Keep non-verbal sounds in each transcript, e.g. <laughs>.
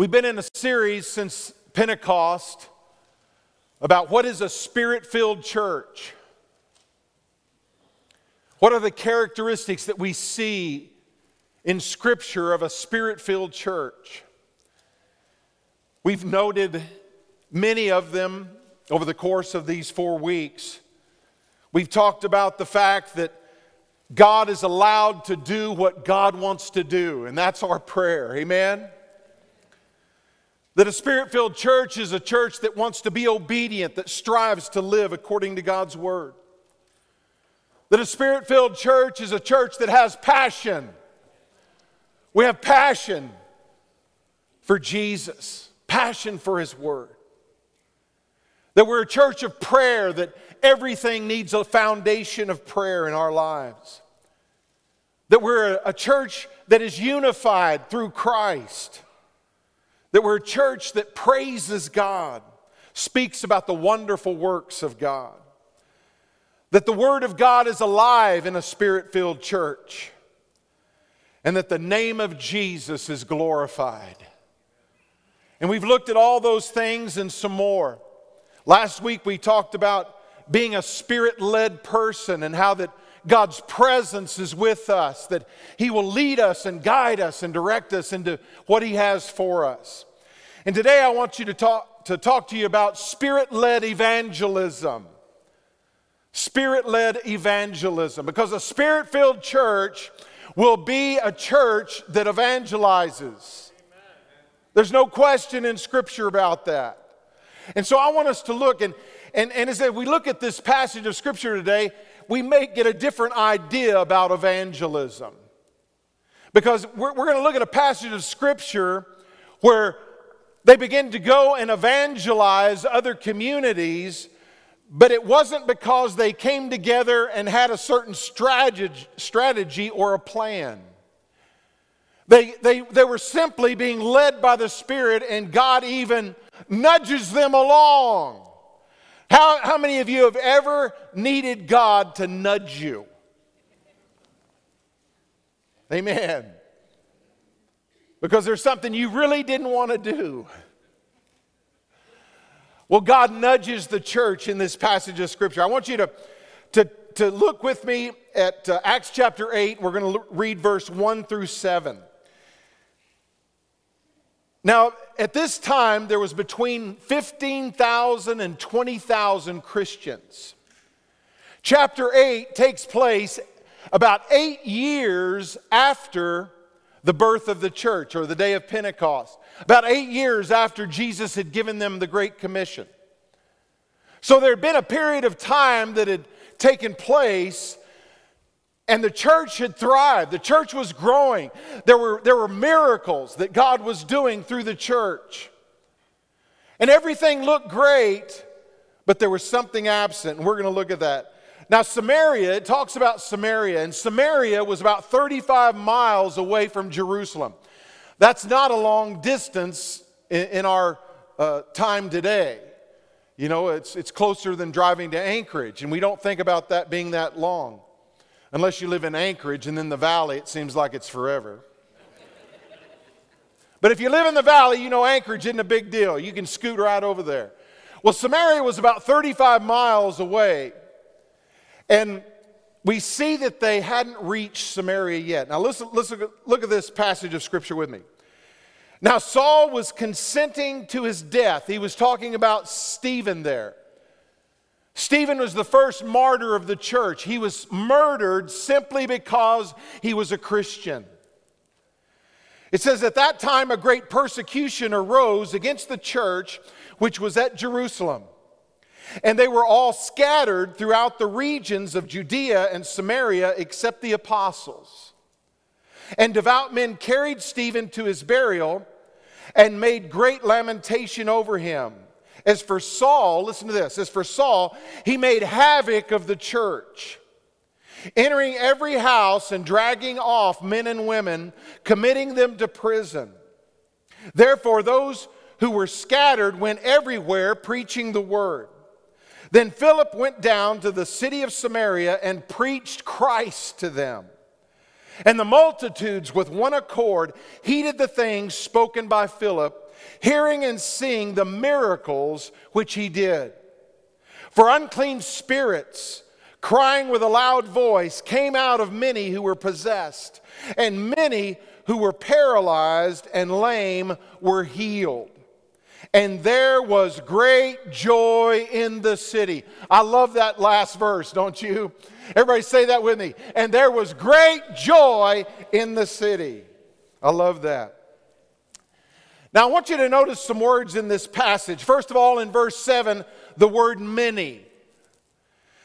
We've been in a series since Pentecost about what is a spirit filled church. What are the characteristics that we see in Scripture of a spirit filled church? We've noted many of them over the course of these four weeks. We've talked about the fact that God is allowed to do what God wants to do, and that's our prayer. Amen? That a spirit filled church is a church that wants to be obedient, that strives to live according to God's word. That a spirit filled church is a church that has passion. We have passion for Jesus, passion for His word. That we're a church of prayer, that everything needs a foundation of prayer in our lives. That we're a, church that is unified through Christ. That we're a church that praises God, speaks about the wonderful works of God. That the Word of God is alive in a spirit filled church. And that the name of Jesus is glorified. And we've looked at all those things and some more. Last week we talked about being a spirit led person and how that God's presence is with us, that He will lead us and guide us and direct us into what He has for us. And today I want you to talk to, talk to you about spirit led evangelism. Spirit led evangelism. Because a spirit filled church will be a church that evangelizes. There's no question in Scripture about that. And so I want us to look, and, and, and as we look at this passage of Scripture today, we may get a different idea about evangelism. Because we're, we're going to look at a passage of Scripture where they begin to go and evangelize other communities, but it wasn't because they came together and had a certain strategy, strategy or a plan. They, they, they were simply being led by the Spirit, and God even nudges them along. How, how many of you have ever needed God to nudge you? Amen. Because there's something you really didn't want to do. Well, God nudges the church in this passage of Scripture. I want you to, to, to look with me at uh, Acts chapter 8. We're going to read verse 1 through 7. Now, at this time, there was between 15,000 and 20,000 Christians. Chapter 8 takes place about eight years after the birth of the church or the day of Pentecost, about eight years after Jesus had given them the Great Commission. So there had been a period of time that had taken place and the church had thrived. The church was growing. There were, there were miracles that God was doing through the church. And everything looked great, but there was something absent. And we're going to look at that. Now, Samaria, it talks about Samaria, and Samaria was about 35 miles away from Jerusalem. That's not a long distance in, in our uh, time today. You know, it's, it's closer than driving to Anchorage, and we don't think about that being that long. Unless you live in Anchorage and in the valley, it seems like it's forever. but if you live in the valley, you know Anchorage isn't a big deal. You can scoot right over there. Well, Samaria was about 35 miles away. And we see that they hadn't reached Samaria yet. Now, listen, listen, look at this passage of Scripture with me. Now, Saul was consenting to his death. He was talking about Stephen there. Stephen was the first martyr of the church. He was murdered simply because he was a Christian. It says, At that time, a great persecution arose against the church which was at Jerusalem. And they were all scattered throughout the regions of Judea and Samaria except the apostles. And devout men carried Stephen to his burial and made great lamentation over him. As for Saul, listen to this. As for Saul, he made havoc of the church, entering every house and dragging off men and women, committing them to prison. Therefore, those who were scattered went everywhere preaching the word. Then Philip went down to the city of Samaria and preached Christ to them. And the multitudes, with one accord, heeded the things spoken by Philip hearing and seeing the miracles which he did. For unclean spirits, crying with a loud voice, came out of many who were possessed, and many who were paralyzed and lame were healed. And there was great joy in the city. I love that last verse, don't you? Everybody say that with me. And there was great joy in the city. I love that. Now, I want you to notice some words in this passage. First of all, in verse 7, the word many.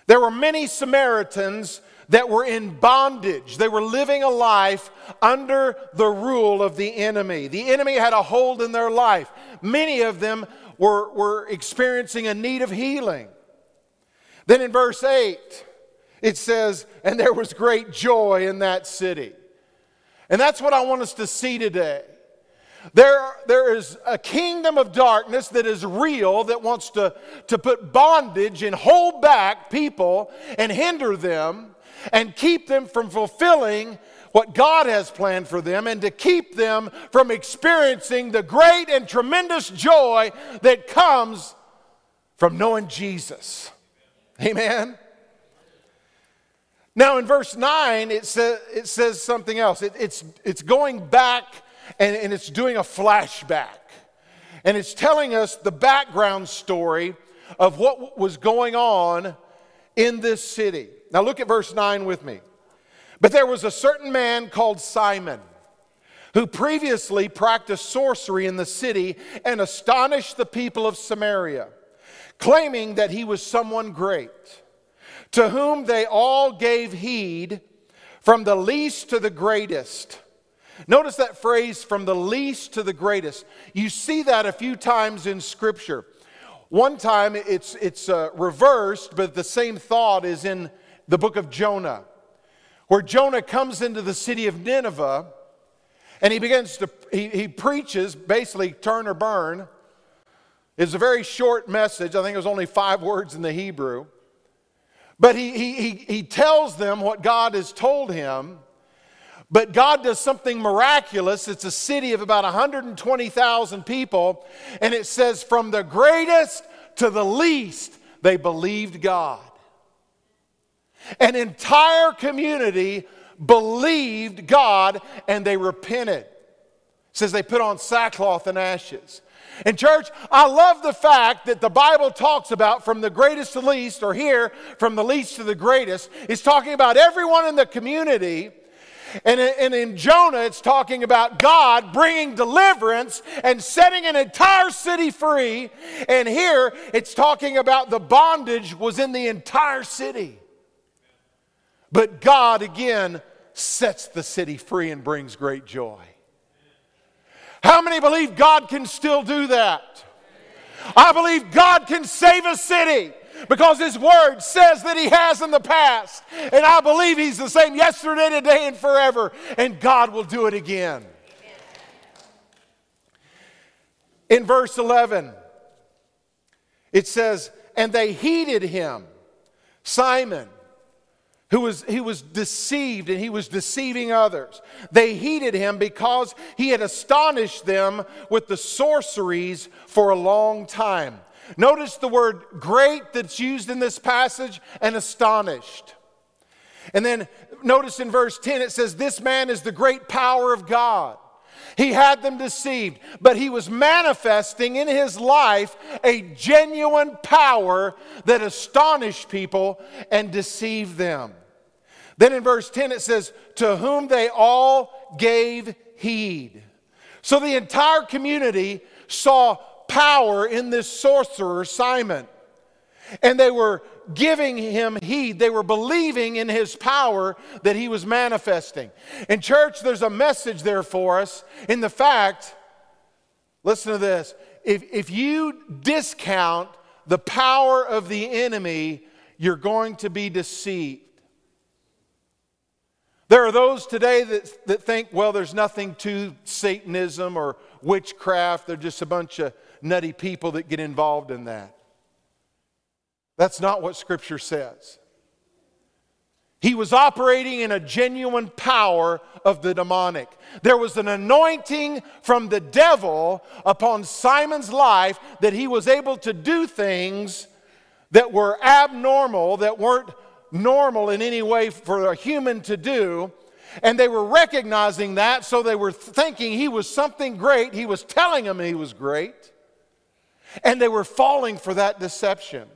There were many Samaritans that were in bondage. They were living a life under the rule of the enemy. The enemy had a hold in their life. Many of them were, were experiencing a need of healing. Then in verse 8, it says, And there was great joy in that city. And that's what I want us to see today. There, there is a kingdom of darkness that is real that wants to, to put bondage and hold back people and hinder them and keep them from fulfilling what God has planned for them and to keep them from experiencing the great and tremendous joy that comes from knowing Jesus. Amen. Now, in verse 9, it, sa- it says something else. It, it's, it's going back and, and it's doing a flashback. And it's telling us the background story of what was going on in this city. Now, look at verse 9 with me. But there was a certain man called Simon who previously practiced sorcery in the city and astonished the people of Samaria, claiming that he was someone great, to whom they all gave heed from the least to the greatest. Notice that phrase, from the least to the greatest. You see that a few times in Scripture. One time it's, it's uh, reversed, but the same thought is in the book of Jonah, where Jonah comes into the city of Nineveh and he begins to, he, he preaches basically turn or burn. It's a very short message. I think it was only five words in the Hebrew. But he, he, he, he tells them what God has told him. But God does something miraculous. It's a city of about 120,000 people. And it says, from the greatest to the least, they believed God. An entire community believed God and they repented. It says they put on sackcloth and ashes. And, church, I love the fact that the Bible talks about from the greatest to the least, or here, from the least to the greatest, is talking about everyone in the community. And, in Jonah, it's talking about God bringing deliverance and setting an entire city free. And here, it's talking about the bondage was in the entire city. But God again sets the city free and brings great joy. How many believe God can still do that? I believe God can save a city because His Word says that He has in the past. And I believe He's the same yesterday, today, and forever. And God will do it again. In verse 11, it says, And they heeded Him, Simon who was, he was deceived and he was deceiving others. They heeded him because he had astonished them with the sorceries for a long time. Notice the word great that's used in this passage and astonished. And then notice in verse 10 it says, This man is the great power of God. He had them deceived, but he was manifesting in his life a genuine power that astonished people and deceived them. Then in verse 10 it says, To whom they all gave heed. So the entire community saw power in this sorcerer, Simon. And they were giving him heed. They were believing in his power that he was manifesting. In church, there's a message there for us in the fact, listen to this, if, if you discount the power of the enemy, you're going to be deceived. There are those today that, that think, well, there's nothing to Satanism or witchcraft. They're just a bunch of nutty people that get involved in that. That's not what Scripture says. he was operating in a genuine power of the demonic. There was an anointing from the devil upon Simon's life that he was able to do things that were abnormal, that weren't normal in any way for a human to do. And they were recognizing that, so they were thinking he was something great. He was telling them he was great. And they were falling for that deception.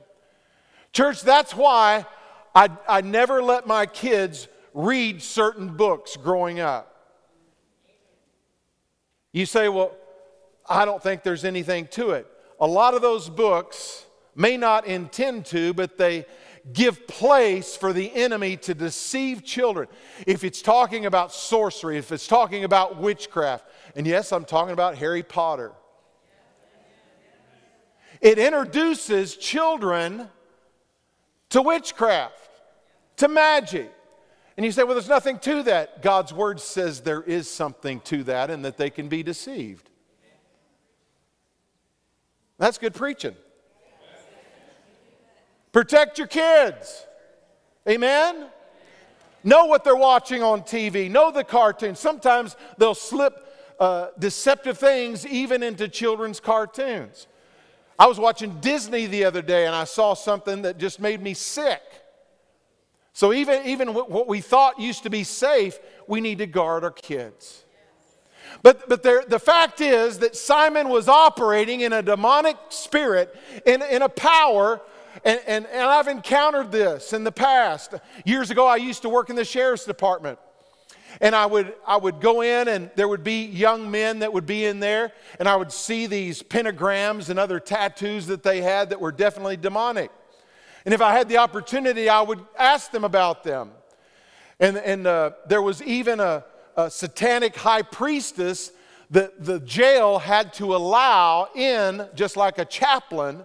Church, that's why I, I never let my kids read certain books growing up. You say, well, I don't think there's anything to it. A lot of those books may not intend to, but they give place for the enemy to deceive children. If it's talking about sorcery, if it's talking about witchcraft, and yes, I'm talking about Harry Potter, it introduces children to witchcraft to magic. And you say, well, there's nothing to that. God's word says there is something to that and that they can be deceived. That's good preaching. Protect your kids. Amen? Know what they're watching on TV. Know the cartoons. Sometimes they'll slip uh, deceptive things even into children's cartoons. I was watching Disney the other day and I saw something that just made me sick. So, even, even what we thought used to be safe, we need to guard our kids. But, but there, the fact is that Simon was operating in a demonic spirit, in, in a power, and, and, and I've encountered this in the past. Years ago, I used to work in the sheriff's department. And I would, I would go in, and there would be young men that would be in there, and I would see these pentagrams and other tattoos that they had that were definitely demonic. And if I had the opportunity, I would ask them about them. And, and uh, there was even a, a satanic high priestess that the jail had to allow in, just like a chaplain,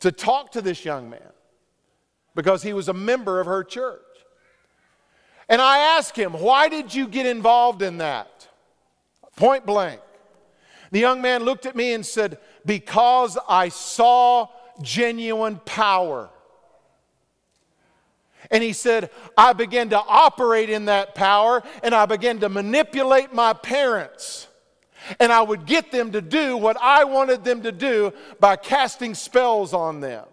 to talk to this young man because he was a member of her church. And I asked him, Why did you get involved in that? Point blank. The young man looked at me and said, Because I saw genuine power. And he said, I began to operate in that power and I began to manipulate my parents. And I would get them to do what I wanted them to do by casting spells on them.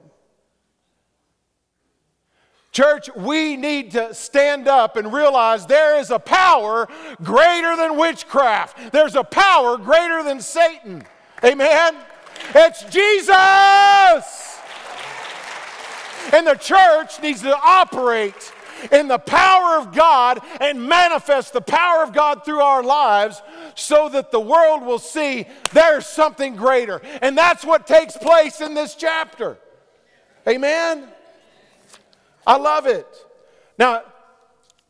Church, we need to stand up and realize there is a power greater than witchcraft. There's a power greater than Satan. Amen? It's Jesus! And the church needs to operate in the power of God and manifest the power of God through our lives so that the world will see there's something greater. And that's what takes place in this chapter. Amen? I love it. Now,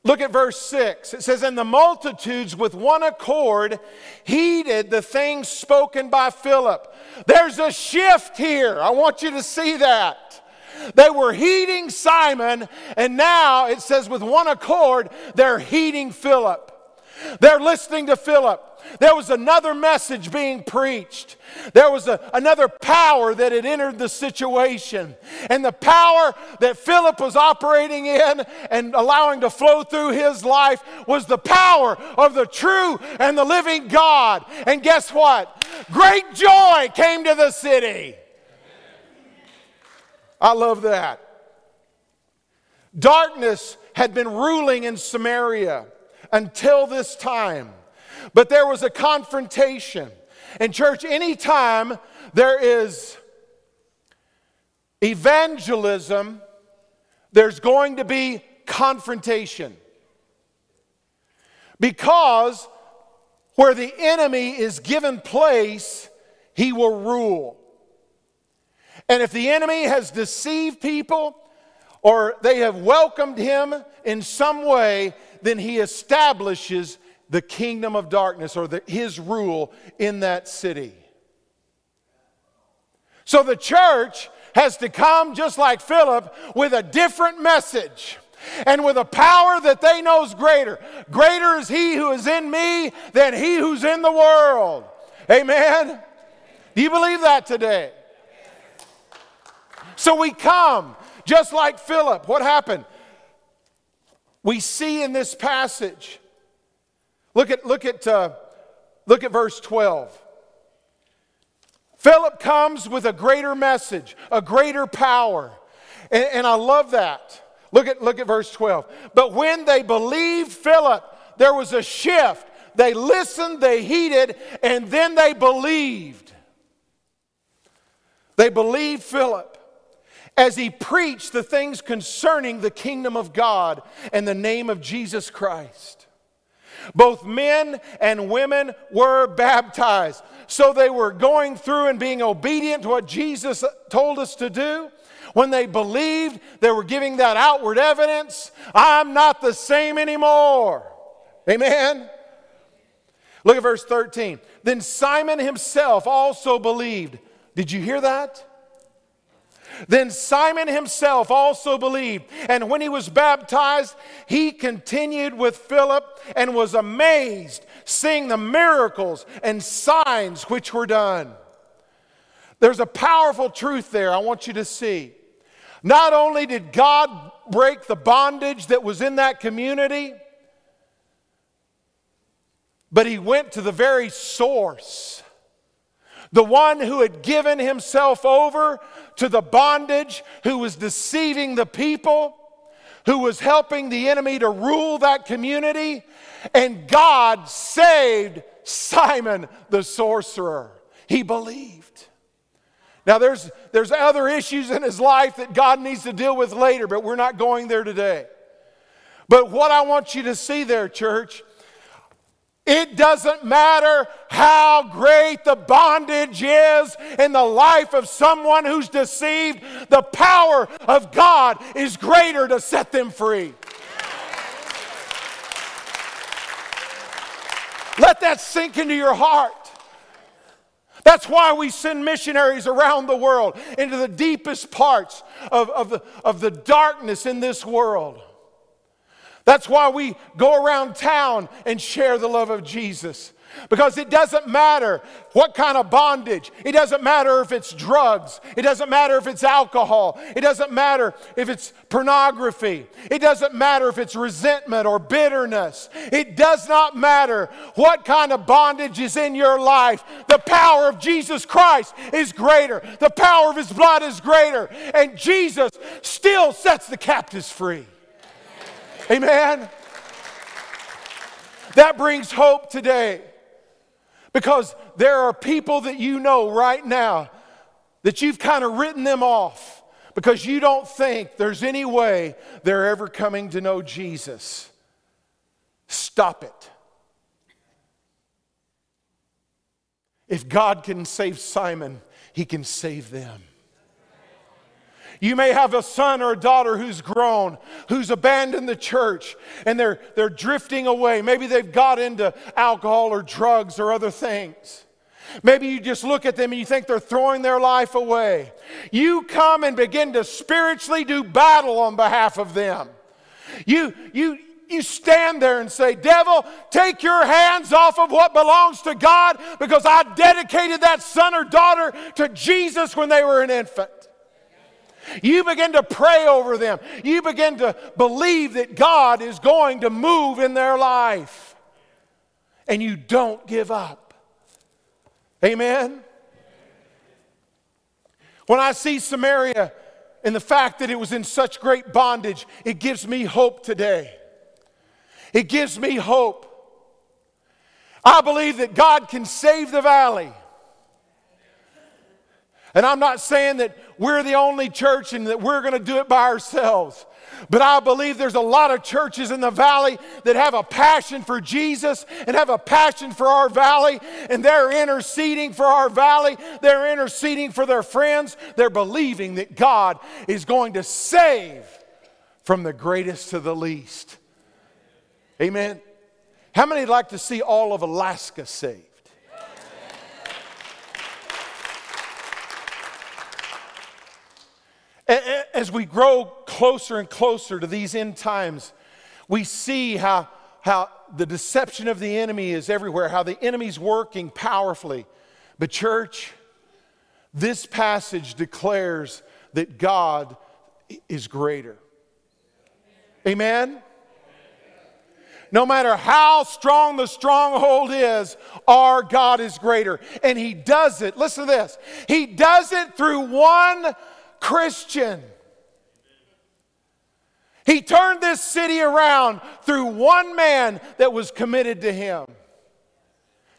look at verse 6. It says, And the multitudes with one accord heeded the things spoken by Philip. There's a shift here. I want you to see that. They were heeding Simon, and now it says, with one accord, they're heeding Philip. They're listening to Philip. There was another message being preached. There was a, another power that had entered the situation. And the power that Philip was operating in and allowing to flow through his life was the power of the true and the living God. And guess what? Great joy came to the city. I love that. Darkness had been ruling in Samaria until this time, but there was a confrontation. And, church, anytime there is evangelism, there's going to be confrontation. Because where the enemy is given place, he will rule. And if the enemy has deceived people or they have welcomed him in some way, then he establishes the kingdom of darkness or the, his rule in that city. So the church has to come just like Philip with a different message and with a power that they know is greater. Greater is he who is in me than he who's in the world. Amen. Do you believe that today? So we come, just like Philip. What happened? we see in this passage. Look at, look at, uh, look at verse 12. Philip comes with a greater message, a greater power. And, and I love that. Look at, look at verse 12. But when they believed Philip, there was a shift. They listened, they heeded, and then they believed. They believed Philip as he preached the things concerning the kingdom of God and the name of Jesus Christ. Both men and women were baptized. So they were going through and being obedient to what Jesus told us to do. When they believed, they were giving that outward evidence I'm not the same anymore. Amen. Look at verse 13. Then Simon himself also believed. Did you hear that? Then Simon himself also believed, and when he was baptized, he continued with Philip and was amazed, seeing the miracles and signs which were done. There's a powerful truth there I want you to see. Not only did God break the bondage that was in that community, but he went to the very source the one who had given himself over to the bondage, who was deceiving the people, who was helping the enemy to rule that community. And God saved Simon the sorcerer. He believed. Now, there's, there's other issues in his life that God needs to deal with later, but we're not going there today. But what I want you to see there, church, it doesn't matter how great the bondage is in the life of someone who's deceived, the power of God is greater to set them free. Let that sink into your heart. That's why we send missionaries around the world into the deepest parts of, of, the, of the darkness in this world. That's why we go around town and share the love of Jesus. Because it doesn't matter what kind of bondage. It doesn't matter if it's drugs. It doesn't matter if it's alcohol. It doesn't matter if it's pornography. It doesn't matter if it's resentment or bitterness. It does not matter what kind of bondage is in your life. The power of Jesus Christ is greater, the power of His blood is greater, and Jesus still sets the captives free. Amen. That brings hope today because there are people that you know right now that you've kind of written them off because you don't think there's any way they're ever coming to know Jesus. Stop it. If God can save Simon, he can save them. You may have a son or a daughter who's grown, who's abandoned the church, and they're, they're drifting away. Maybe they've got into alcohol or drugs or other things. Maybe you just look at them and you think they're throwing their life away. You come and begin to spiritually do battle on behalf of them. You, you, you stand there and say, Devil, take your hands off of what belongs to God because I dedicated that son or daughter to Jesus when they were an infant. You begin to pray over them. You begin to believe that God is going to move in their life. And you don't give up. Amen? When I see Samaria and the fact that it was in such great bondage, it gives me hope today. It gives me hope. I believe that God can save the valley. And I'm not saying that we're the only church and that we're going to do it by ourselves. But I believe there's a lot of churches in the valley that have a passion for Jesus and have a passion for our valley, and they're interceding for our valley. They're interceding for their friends. They're believing that God is going to save from the greatest to the least. Amen. How many like to see all of Alaska saved? As we grow closer and closer to these end times, we see how, how the deception of the enemy is everywhere, how the enemy's working powerfully. But, church, this passage declares that God is greater. Amen? No matter how strong the stronghold is, our God is greater. And He does it, listen to this, He does it through one Christian. He turned this city around through one man that was committed to Him.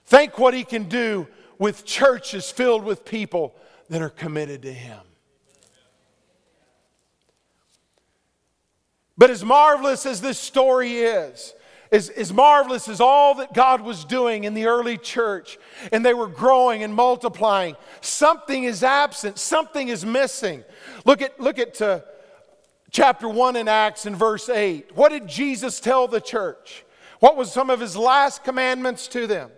Think what He can do with churches filled with people that are committed to Him. But as marvelous as this story is, as, as marvelous as all that God was doing in the early church, and they were growing and multiplying, something is absent, something is missing. Look at, look at uh, chapter 1 in Acts in verse 8. What did Jesus tell the church? What was some of his last commandments to them?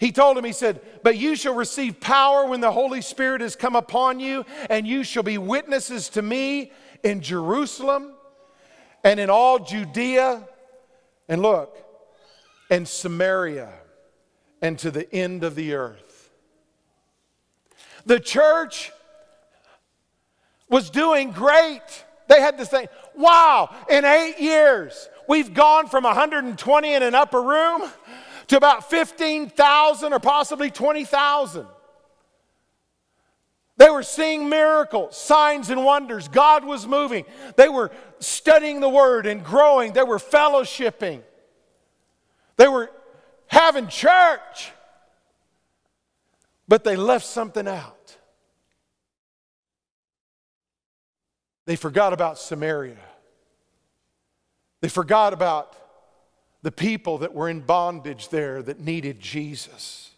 He told him, He said, But you shall receive power when the Holy Spirit has come upon you, and you shall be witnesses to me in Jerusalem and in all Judea, and look, and Samaria, and to the end of the earth. The church was doing great. They had to say, wow, in eight years, we've gone from 120 in an upper room to about 15,000 or possibly 20,000. They were seeing miracles, signs, and wonders. God was moving. They were studying the Word and growing. They were fellowshipping. They were having church. But they left something out. They forgot about Samaria. They forgot about the people that were in bondage there that needed Jesus.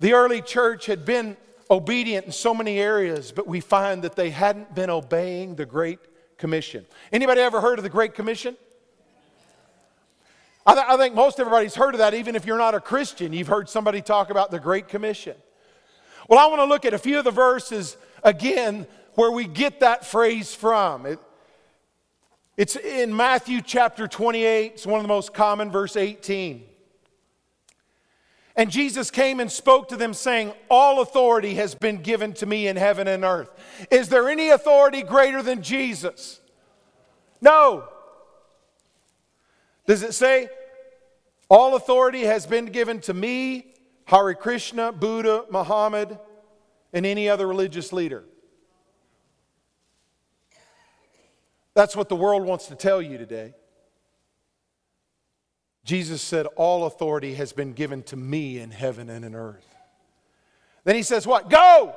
The early church had been obedient in so many areas, but we find that they hadn't been obeying the Great Commission. Anybody ever heard of the Great Commission? I, th- I, think most everybody's heard of that, even if you're not a Christian. You've heard somebody talk about the Great Commission. Well, I want to look at a few of the verses again where we get that phrase from. It, it's in Matthew chapter 28, it's one of the most common, verse 18. And Jesus came and spoke to them, saying, All authority has been given to me in heaven and earth. Is there any authority greater than Jesus? No. Does it say, All authority has been given to me, Hare Krishna, Buddha, Muhammad, and any other religious leader? That's what the world wants to tell you today. Jesus said, All authority has been given to me in heaven and in earth. Then he says, What? Go!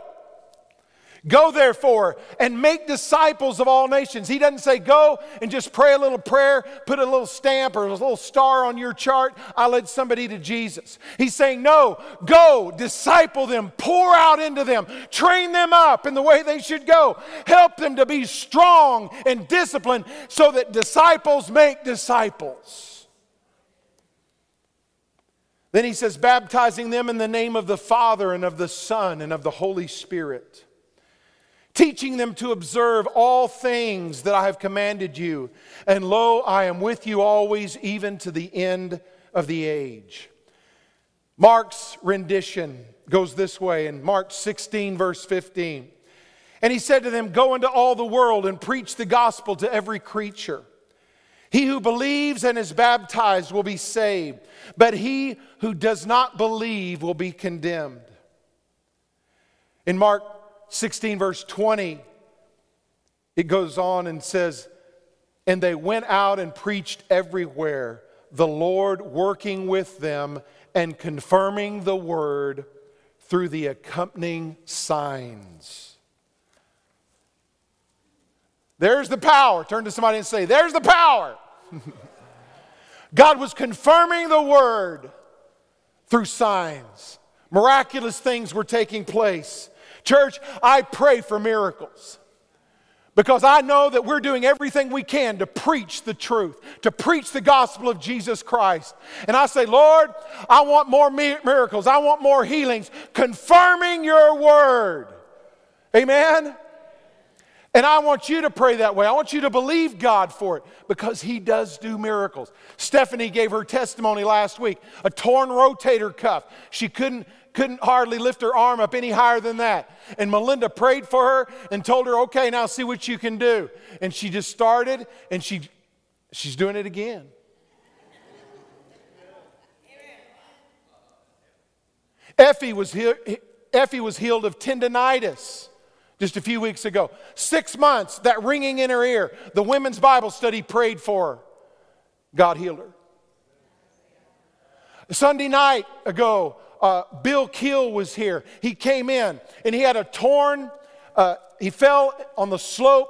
Go therefore and make disciples of all nations. He doesn't say go and just pray a little prayer, put a little stamp or a little star on your chart. I led somebody to Jesus. He's saying, no, go, disciple them, pour out into them, train them up in the way they should go, help them to be strong and disciplined so that disciples make disciples. Then he says, baptizing them in the name of the Father and of the Son and of the Holy Spirit, teaching them to observe all things that I have commanded you. And lo, I am with you always, even to the end of the age. Mark's rendition goes this way in Mark 16, verse 15. And he said to them, Go into all the world and preach the gospel to every creature. He who believes and is baptized will be saved, but he who does not believe will be condemned. In Mark 16, verse 20, it goes on and says, And they went out and preached everywhere, the Lord working with them and confirming the word through the accompanying signs. There's the power. Turn to somebody and say, There's the power. <laughs> God was confirming the word through signs. Miraculous things were taking place. Church, I pray for miracles because I know that we're doing everything we can to preach the truth, to preach the gospel of Jesus Christ. And I say, Lord, I want more miracles, I want more healings, confirming your word. Amen? And I want you to pray that way. I want you to believe God for it because He does do miracles. Stephanie gave her testimony last week a torn rotator cuff. She couldn't, couldn't hardly lift her arm up any higher than that. And Melinda prayed for her and told her, okay, now see what you can do. And she just started and she, she's doing it again. Effie was, he- Effie was healed of tendonitis just a few weeks ago. Six months, that ringing in her ear. The women's Bible study prayed for her. God healed her. Sunday night ago, uh, Bill Keel was here. He came in and he had a torn, uh, he fell on the slope,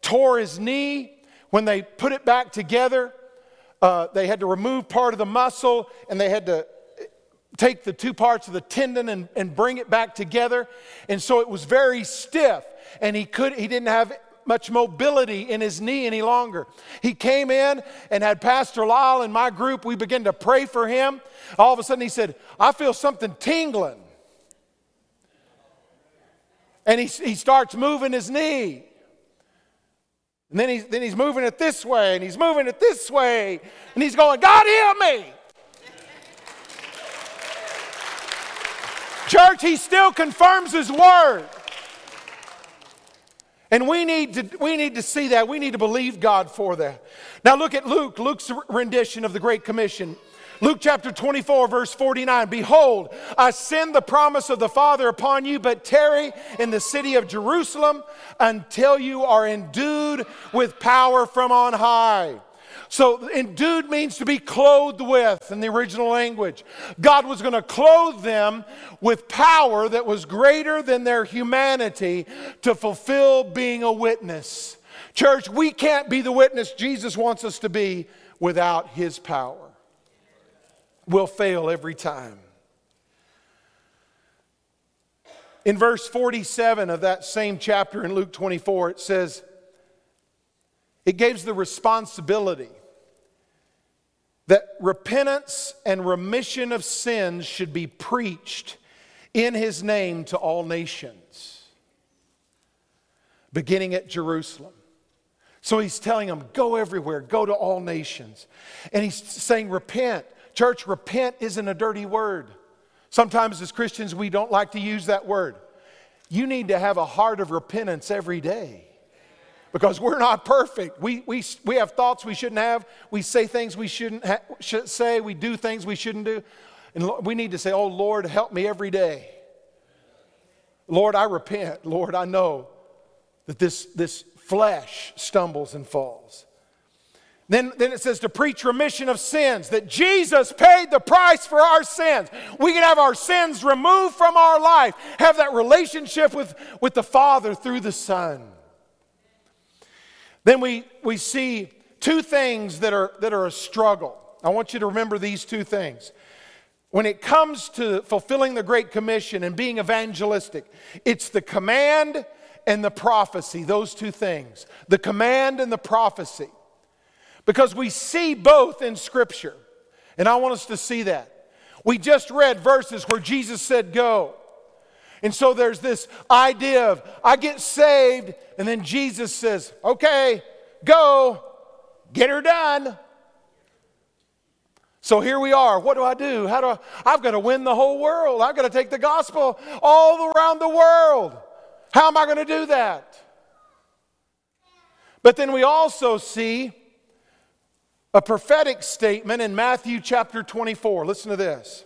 tore his knee. When they put it back together, uh, they had to remove part of the muscle and they had to take the two parts of the tendon and, and bring it back together. And so it was very stiff and he could he didn't have much mobility in his knee any longer. He came in and had Pastor Lyle and my group. We began to pray for him. All of a sudden, he said, I feel something tingling. And he, he starts moving his knee. And then he's, then he's moving it this way, and he's moving it this way, and he's going, God, heal me. Church, he still confirms his word. And we need, to, we need to see that. We need to believe God for that. Now look at Luke, Luke's rendition of the Great Commission. Luke chapter 24, verse 49 Behold, I send the promise of the Father upon you, but tarry in the city of Jerusalem until you are endued with power from on high. So, endued means to be clothed with in the original language. God was going to clothe them with power that was greater than their humanity to fulfill being a witness. Church, we can't be the witness Jesus wants us to be without His power. We'll fail every time. In verse 47 of that same chapter in Luke 24, it says, it gives the responsibility that repentance and remission of sins should be preached in his name to all nations, beginning at Jerusalem. So he's telling them, go everywhere, go to all nations. And he's saying, repent. Church, repent isn't a dirty word. Sometimes as Christians, we don't like to use that word. You need to have a heart of repentance every day because we're not perfect. We, we, we have thoughts we shouldn't have. We say things we shouldn't ha- should say. We do things we shouldn't do. And we need to say, Oh, Lord, help me every day. Lord, I repent. Lord, I know that this, this flesh stumbles and falls. Then, then it says to preach remission of sins, that Jesus paid the price for our sins. We can have our sins removed from our life, have that relationship with, with the Father through the Son. Then we, we see two things that are, that are a struggle. I want you to remember these two things. When it comes to fulfilling the Great Commission and being evangelistic, it's the command and the prophecy, those two things. The command and the prophecy. Because we see both in Scripture. And I want us to see that. We just read verses where Jesus said, Go. And so there's this idea of I get saved, and then Jesus says, okay, go, get her done. So here we are. What do I do? How do I? I've got to win the whole world. I've got to take the gospel all around the world. How am I going to do that? But then we also see a prophetic statement in Matthew chapter 24. Listen to this.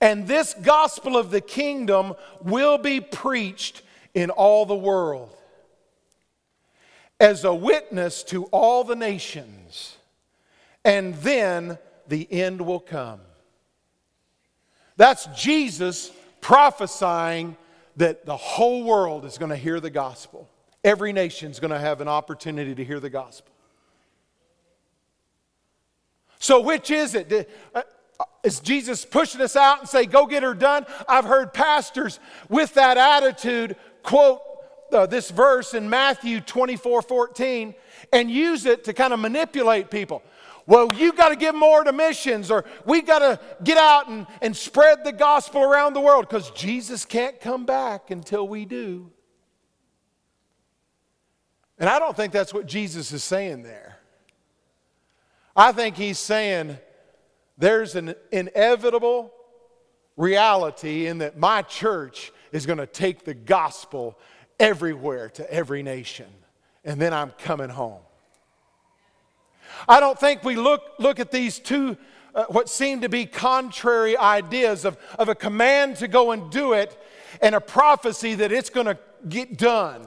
And this gospel of the kingdom will be preached in all the world as a witness to all the nations, and then the end will come. That's Jesus prophesying that the whole world is going to hear the gospel. Every nation is going to have an opportunity to hear the gospel. So, which is it? Uh, Is Jesus pushing us out and say, go get her done? I've heard pastors with that attitude quote uh, this verse in Matthew 24 14 and use it to kind of manipulate people. Well, you've got to give more to missions, or we've got to get out and, and spread the gospel around the world because Jesus can't come back until we do. And I don't think that's what Jesus is saying there. I think he's saying, there's an inevitable reality in that my church is going to take the gospel everywhere to every nation, and then I'm coming home. I don't think we look, look at these two uh, what seem to be contrary ideas of, of a command to go and do it and a prophecy that it's going to get done.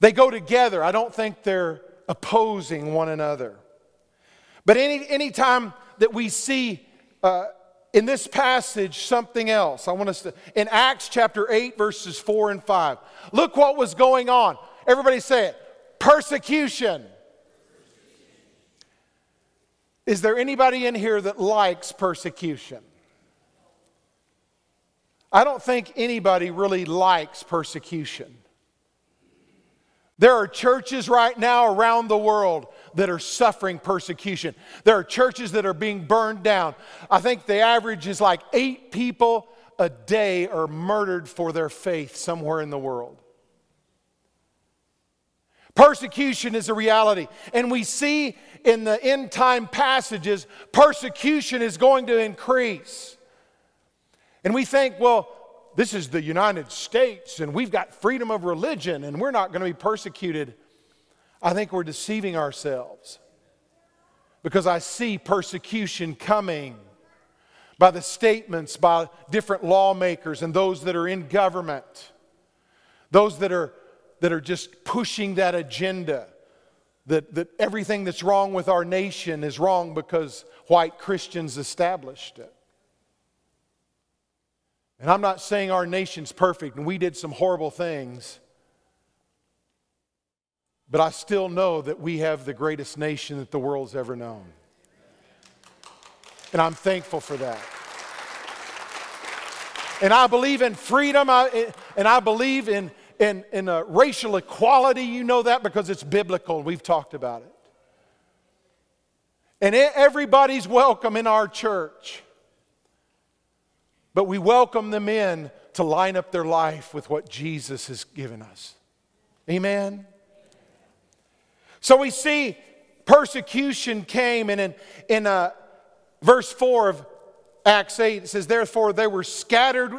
They go together. I don't think they're opposing one another. But any anytime that we see uh, in this passage something else, I want us to, in Acts chapter 8, verses 4 and 5, look what was going on. Everybody say it persecution. Is there anybody in here that likes persecution? I don't think anybody really likes persecution. There are churches right now around the world that are suffering persecution. There are churches that are being burned down. I think the average is like eight people a day are murdered for their faith somewhere in the world. Persecution is a reality. And we see in the end time passages, persecution is going to increase. And we think, well, this is the United States and we've got freedom of religion and we're not going to be persecuted. I think we're deceiving ourselves because I see persecution coming by the statements by different lawmakers and those that are in government, those that are, that are just pushing that agenda. That, that everything that's wrong with our nation is wrong because white Christians established it. And I'm not saying our nation's perfect and we did some horrible things, but I still know that we have the greatest nation that the world's ever known. And I'm thankful for that. And I believe in freedom, eh, and I believe in, in, in racial equality. You know that because it's biblical. We've talked about it. And everybody's welcome in our church. But we welcome them in to line up their life with what Jesus has given us. Amen? So we see persecution came, and in, in uh, verse 4 of Acts 8, it says, Therefore they were scattered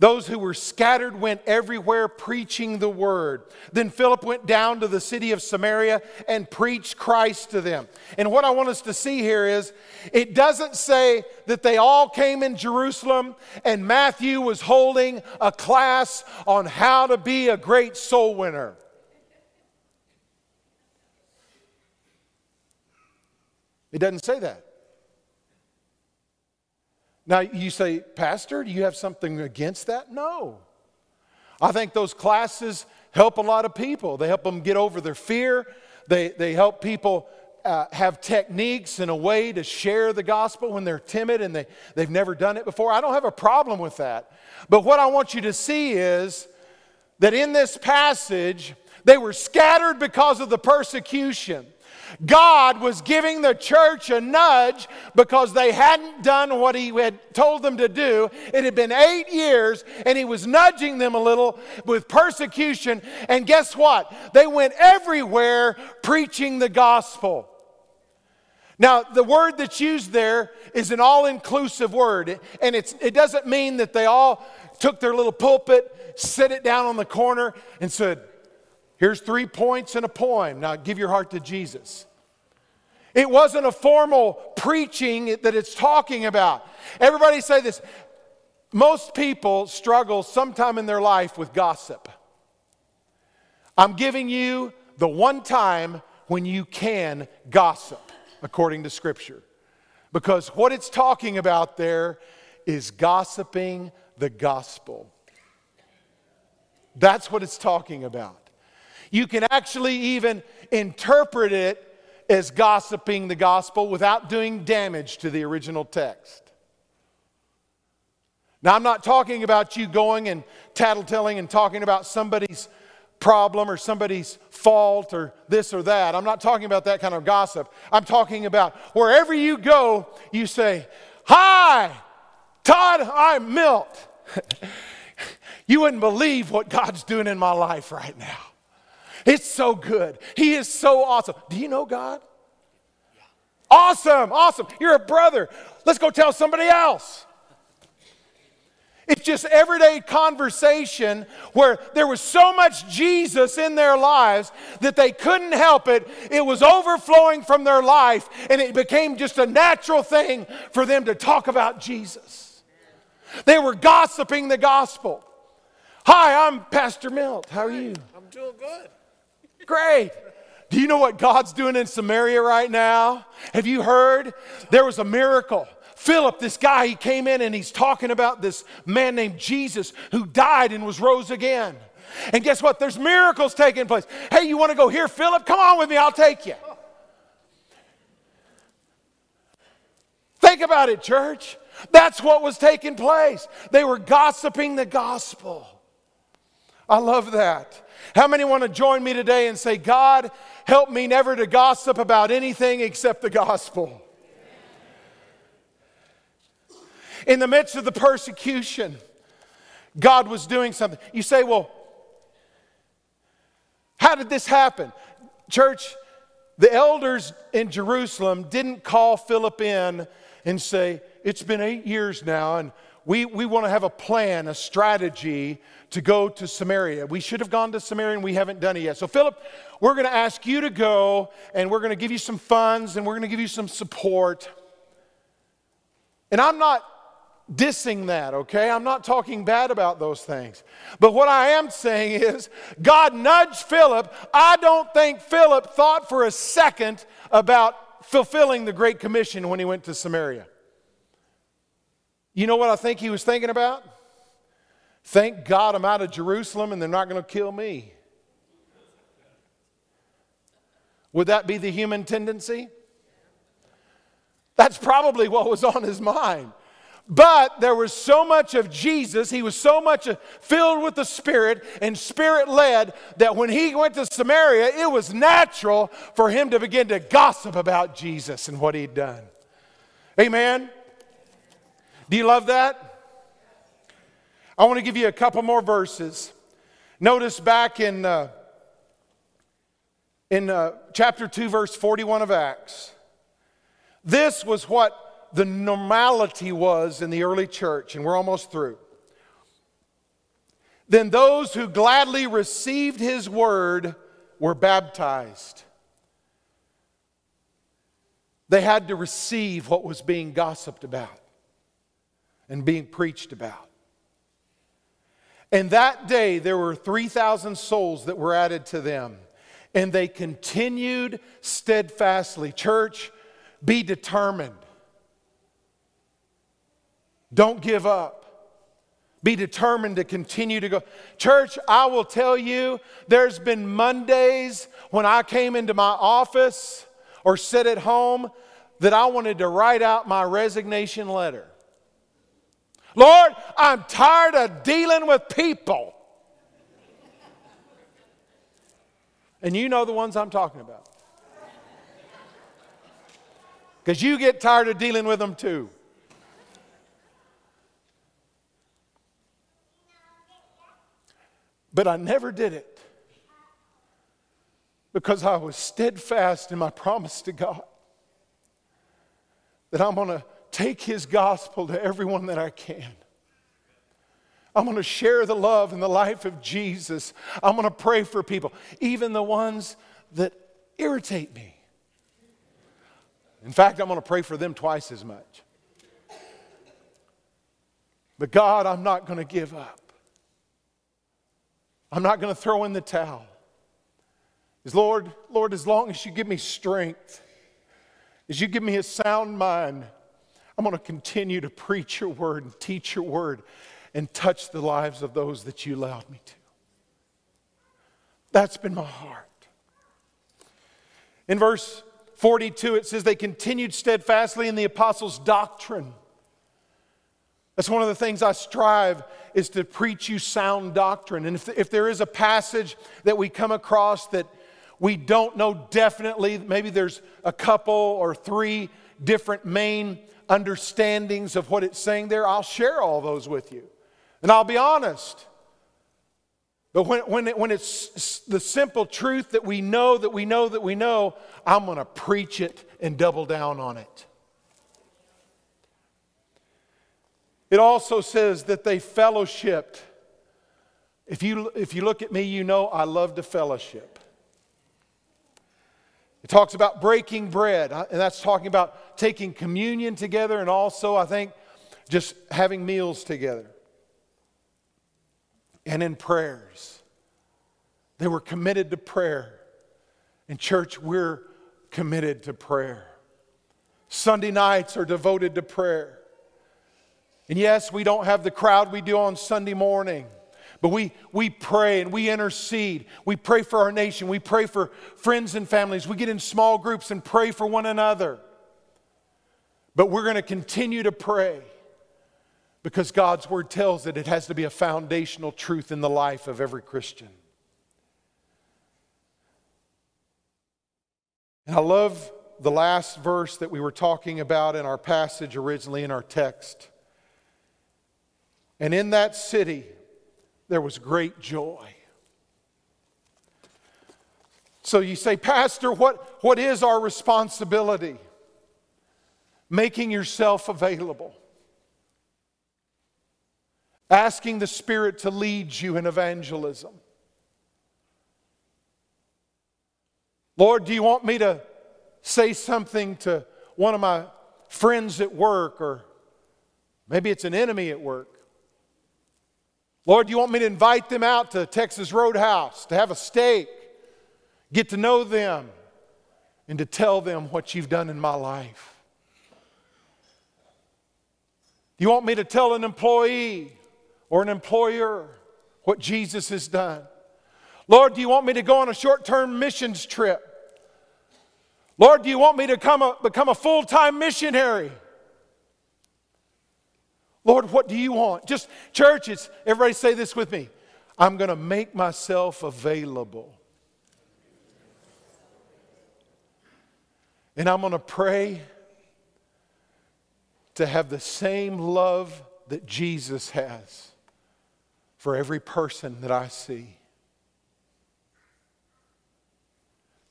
those who were scattered went everywhere preaching the word. Then Philip went down to the city of Samaria and preached Christ to them. And what I want us to see here is it doesn't say that they all came in Jerusalem and Matthew was holding a class on how to be a great soul winner. It doesn't say that. Now, you say, Pastor, do you have something against that? No. I think those classes help a lot of people. They help them get over their fear, they, they help people uh, have techniques and a way to share the gospel when they're timid and they, they've never done it before. I don't have a problem with that. But what I want you to see is that in this passage, they were scattered because of the persecution. God was giving the church a nudge because they hadn't done what He had told them to do. It had been eight years, and He was nudging them a little with persecution. And guess what? They went everywhere preaching the gospel. Now, the word that's used there is an all inclusive word, and it doesn't mean that they all took their little pulpit, set it down on the corner, and said, Here's three points in a poem. Now give your heart to Jesus. It wasn't a formal preaching that it's talking about. Everybody say this. Most people struggle sometime in their life with gossip. I'm giving you the one time when you can gossip, according to Scripture. Because what it's talking about there is gossiping the gospel. That's what it's talking about. You can actually even interpret it as gossiping the gospel without doing damage to the original text. Now, I'm not talking about you going and tattletelling and talking about somebody's problem or somebody's fault or this or that. I'm not talking about that kind of gossip. I'm talking about wherever you go, you say, Hi, Todd, I'm Milt. <laughs> you wouldn't believe what God's doing in my life right now. It's so good. He is so awesome. Do you know God? Awesome, awesome. You're a brother. Let's go tell somebody else. It's just everyday conversation where there was so much Jesus in their lives that they couldn't help it. It was overflowing from their life, and it became just a natural thing for them to talk about Jesus. They were gossiping the gospel. Hi, I'm Pastor Milt. How are you? I'm doing good. Great. Do you know what God's doing in Samaria right now? Have you heard? There was a miracle. Philip, this guy, he came in and he's talking about this man named Jesus who died and was rose again. And guess what? There's miracles taking place. Hey, you want to go here, Philip? Come on with me, I'll take you. Think about it, church. That's what was taking place. They were gossiping the gospel. I love that. How many want to join me today and say, God, help me never to gossip about anything except the gospel? In the midst of the persecution, God was doing something. You say, well, how did this happen? Church, the elders in Jerusalem didn't call Philip in and say, It's been eight years now, and we, we want to have a plan, a strategy to go to Samaria. We should have gone to Samaria and we haven't done it yet. So, Philip, we're going to ask you to go and we're going to give you some funds and we're going to give you some support. And I'm not dissing that, okay? I'm not talking bad about those things. But what I am saying is, God nudged Philip. I don't think Philip thought for a second about fulfilling the Great Commission when he went to Samaria. You know what I think he was thinking about? Thank God I'm out of Jerusalem and they're not going to kill me. Would that be the human tendency? That's probably what was on his mind. But there was so much of Jesus, he was so much uh, filled with the Spirit and Spirit led that when he went to Samaria, it was natural for him to begin to gossip about Jesus and what he'd done. Amen? Do you love that? I want to give you a couple more verses. Notice back in, uh, in uh, chapter 2, verse 41 of Acts. This was what the normality was in the early church, and we're almost through. Then those who gladly received his word were baptized. They had to receive what was being gossiped about and being preached about. And that day, there were 3,000 souls that were added to them. And they continued steadfastly. Church, be determined. Don't give up. Be determined to continue to go. Church, I will tell you, there's been Mondays when I came into my office or sit at home that I wanted to write out my resignation letter. Lord, I'm tired of dealing with people. And you know the ones I'm talking about. Because you get tired of dealing with them too. But I never did it because I was steadfast in my promise to God that I'm going to take his gospel to everyone that I can. I'm going to share the love and the life of Jesus. I'm going to pray for people, even the ones that irritate me. In fact, I'm going to pray for them twice as much. But God, I'm not going to give up. I'm not going to throw in the towel. As Lord, Lord, as long as you give me strength, as you give me a sound mind, I'm going to continue to preach your word and teach your word and touch the lives of those that you allowed me to. That's been my heart. In verse 42, it says, They continued steadfastly in the apostles' doctrine. That's one of the things I strive is to preach you sound doctrine. And if, if there is a passage that we come across that we don't know definitely, maybe there's a couple or three different main understandings of what it's saying there, I'll share all those with you. And I'll be honest. But when, when, it, when it's the simple truth that we know, that we know, that we know, I'm going to preach it and double down on it. It also says that they fellowshipped. If you, if you look at me, you know I love to fellowship. It talks about breaking bread, and that's talking about taking communion together and also, I think, just having meals together. And in prayers. They were committed to prayer. In church, we're committed to prayer. Sunday nights are devoted to prayer. And yes, we don't have the crowd we do on Sunday morning. But we, we pray and we intercede. We pray for our nation. We pray for friends and families. We get in small groups and pray for one another. But we're going to continue to pray because God's word tells that it has to be a foundational truth in the life of every Christian. And I love the last verse that we were talking about in our passage originally in our text. And in that city, there was great joy. So you say, Pastor, what, what is our responsibility? Making yourself available, asking the Spirit to lead you in evangelism. Lord, do you want me to say something to one of my friends at work, or maybe it's an enemy at work? Lord, do you want me to invite them out to Texas Roadhouse to have a steak, get to know them, and to tell them what you've done in my life? Do you want me to tell an employee or an employer what Jesus has done? Lord, do you want me to go on a short term missions trip? Lord, do you want me to come a, become a full time missionary? Lord, what do you want? Just churches, everybody say this with me. I'm going to make myself available. And I'm going to pray to have the same love that Jesus has for every person that I see.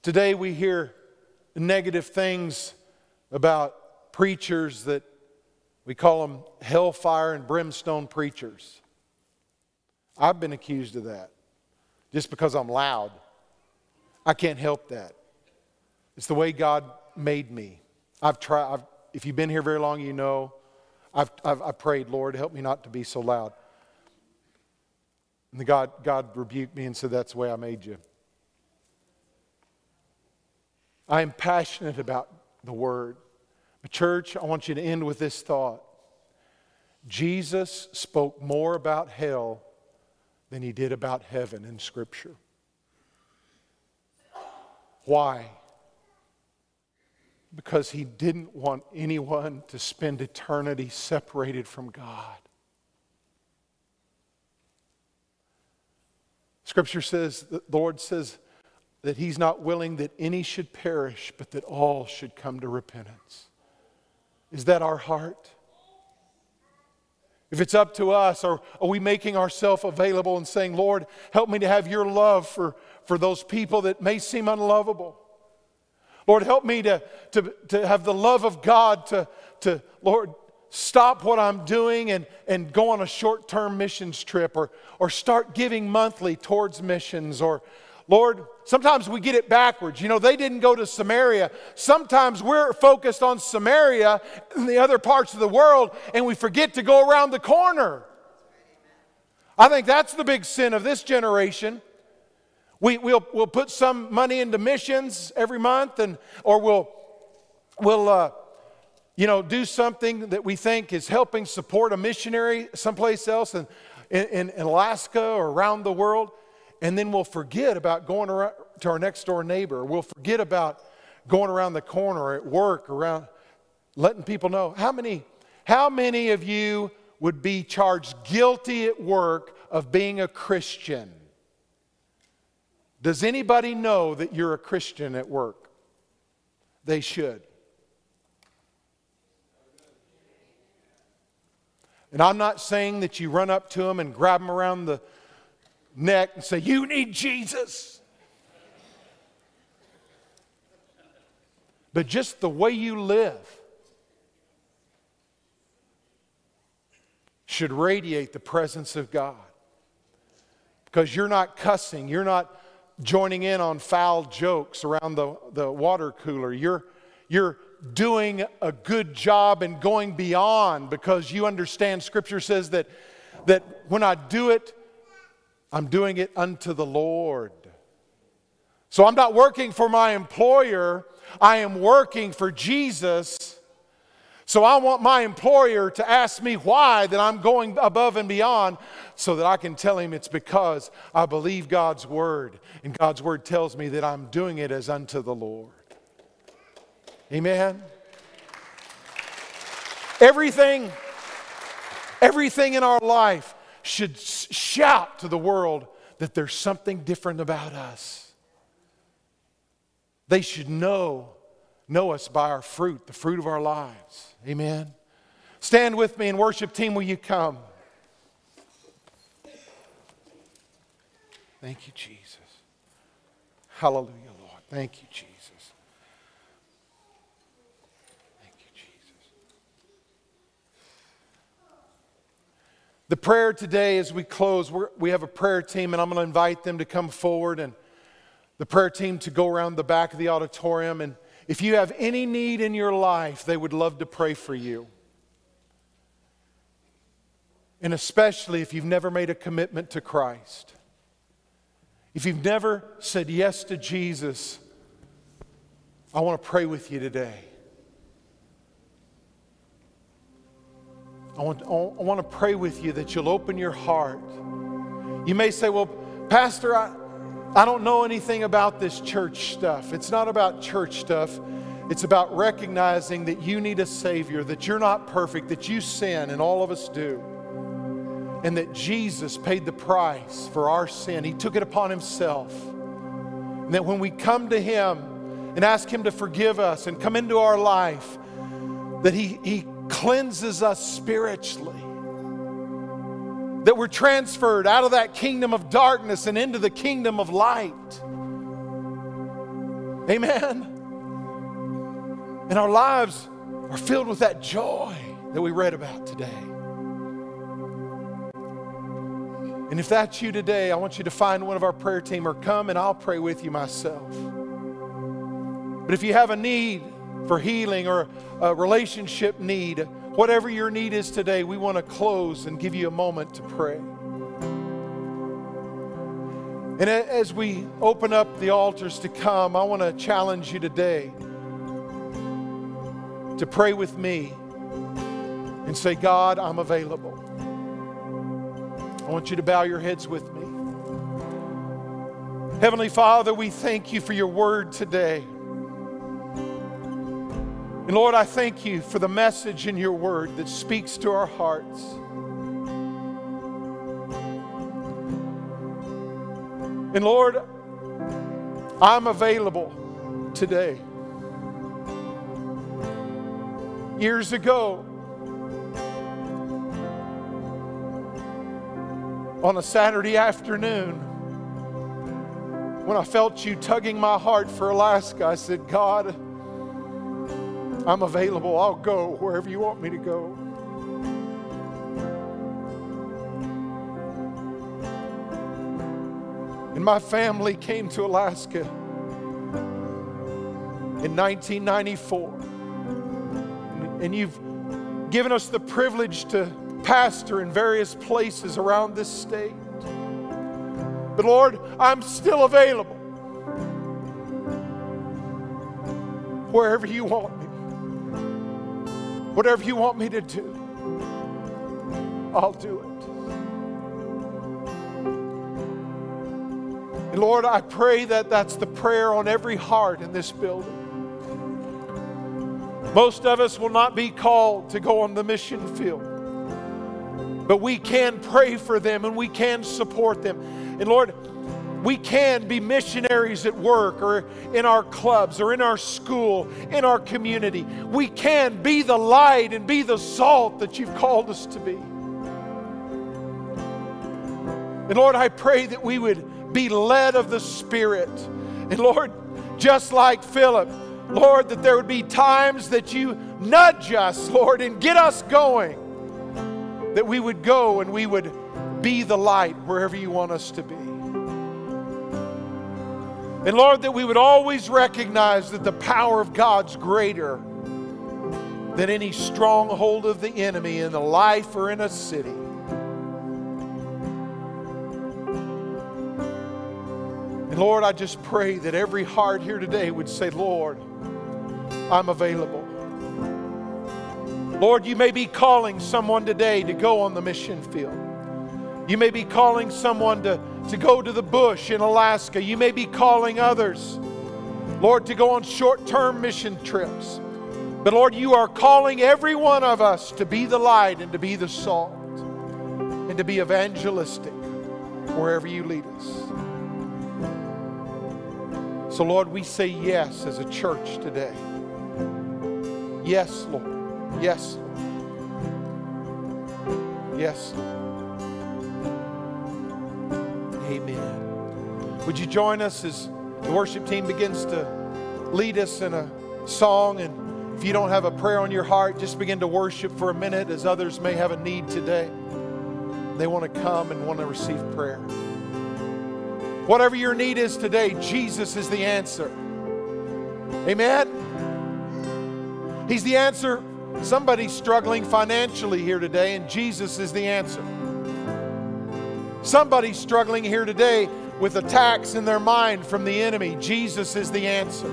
Today we hear negative things about preachers that we call them hellfire and brimstone preachers. I've been accused of that just because I'm loud. I can't help that. It's the way God made me. I've tried, I've, if you've been here very long, you know, I've, I've, I've prayed, Lord, help me not to be so loud. And God, God rebuked me and said, That's the way I made you. I am passionate about the Word. But, church, I want you to end with this thought Jesus spoke more about hell than he did about heaven in Scripture. Why? Because he didn't want anyone to spend eternity separated from God. Scripture says, the Lord says that he's not willing that any should perish, but that all should come to repentance. Is that our heart? If it's up to us, or are we making ourselves available and saying, Lord, help me to have your love for, for those people that may seem unlovable? Lord, help me to, to, to have the love of God to, to, Lord, stop what I'm doing and, and go on a short term missions trip or, or start giving monthly towards missions or, Lord, sometimes we get it backwards. You know, they didn't go to Samaria. Sometimes we're focused on Samaria and the other parts of the world, and we forget to go around the corner. I think that's the big sin of this generation. We, we'll, we'll put some money into missions every month, and, or we'll, we'll uh, you know, do something that we think is helping support a missionary someplace else in, in, in Alaska or around the world and then we'll forget about going around to our next door neighbor. We'll forget about going around the corner at work, around letting people know. How many, how many of you would be charged guilty at work of being a Christian? Does anybody know that you're a Christian at work? They should. And I'm not saying that you run up to them and grab them around the neck and say, You need Jesus. But just the way you live, should radiate the presence of God. Because you're not cussing, you're not joining in on foul jokes around the, the water cooler. You're, you're doing a good job and going beyond because you understand Scripture says that, that when I do it, I'm doing it unto the Lord. So I'm not working for my employer, I am working for Jesus. So I want my employer to ask me why that I'm going above and beyond so that I can tell him it's because I believe God's word and God's word tells me that I'm doing it as unto the Lord. Amen. Everything everything in our life should shout to the world that there's something different about us. They should know know us by our fruit, the fruit of our lives. Amen. Stand with me and worship team, will you come? Thank you, Jesus. Hallelujah, Lord. Thank you, Jesus. Thank you, Jesus. The prayer today, as we close, we have a prayer team, and I'm going to invite them to come forward and the prayer team to go around the back of the auditorium. And if you have any need in your life, they would love to pray for you. And especially if you've never made a commitment to Christ. If you've never said yes to Jesus, I want to pray with you today. I want, I want to pray with you that you'll open your heart. You may say, Well, Pastor, I, I don't know anything about this church stuff. It's not about church stuff. It's about recognizing that you need a Savior, that you're not perfect, that you sin, and all of us do. And that Jesus paid the price for our sin. He took it upon Himself. And that when we come to Him and ask Him to forgive us and come into our life, that He, he cleanses us spiritually that we're transferred out of that kingdom of darkness and into the kingdom of light. Amen. And our lives are filled with that joy that we read about today. And if that's you today, I want you to find one of our prayer team or come and I'll pray with you myself. But if you have a need for healing or a relationship need, Whatever your need is today, we want to close and give you a moment to pray. And as we open up the altars to come, I want to challenge you today to pray with me and say, God, I'm available. I want you to bow your heads with me. Heavenly Father, we thank you for your word today. And Lord, I thank you for the message in your word that speaks to our hearts. And Lord, I'm available today. Years ago, on a Saturday afternoon, when I felt you tugging my heart for Alaska, I said, God, I'm available. I'll go wherever you want me to go. And my family came to Alaska in 1994. And you've given us the privilege to pastor in various places around this state. But Lord, I'm still available wherever you want. Whatever you want me to do, I'll do it. And Lord, I pray that that's the prayer on every heart in this building. Most of us will not be called to go on the mission field, but we can pray for them and we can support them. And Lord, we can be missionaries at work or in our clubs or in our school, in our community. We can be the light and be the salt that you've called us to be. And Lord, I pray that we would be led of the Spirit. And Lord, just like Philip, Lord, that there would be times that you nudge us, Lord, and get us going. that we would go and we would be the light wherever you want us to be. And Lord, that we would always recognize that the power of God's greater than any stronghold of the enemy in a life or in a city. And Lord, I just pray that every heart here today would say, Lord, I'm available. Lord, you may be calling someone today to go on the mission field. You may be calling someone to, to go to the bush in Alaska. You may be calling others, Lord, to go on short term mission trips. But Lord, you are calling every one of us to be the light and to be the salt and to be evangelistic wherever you lead us. So, Lord, we say yes as a church today. Yes, Lord. Yes. Yes, Lord. Amen. Would you join us as the worship team begins to lead us in a song? And if you don't have a prayer on your heart, just begin to worship for a minute as others may have a need today. They want to come and want to receive prayer. Whatever your need is today, Jesus is the answer. Amen. He's the answer. Somebody's struggling financially here today, and Jesus is the answer. Somebody's struggling here today with attacks in their mind from the enemy. Jesus is the answer.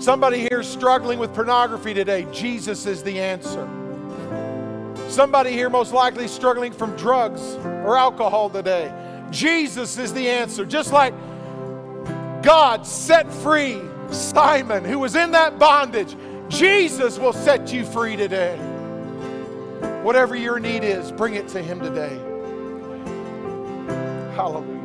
Somebody here struggling with pornography today. Jesus is the answer. Somebody here most likely struggling from drugs or alcohol today. Jesus is the answer. Just like God set free Simon, who was in that bondage, Jesus will set you free today. Whatever your need is, bring it to Him today. Hallelujah.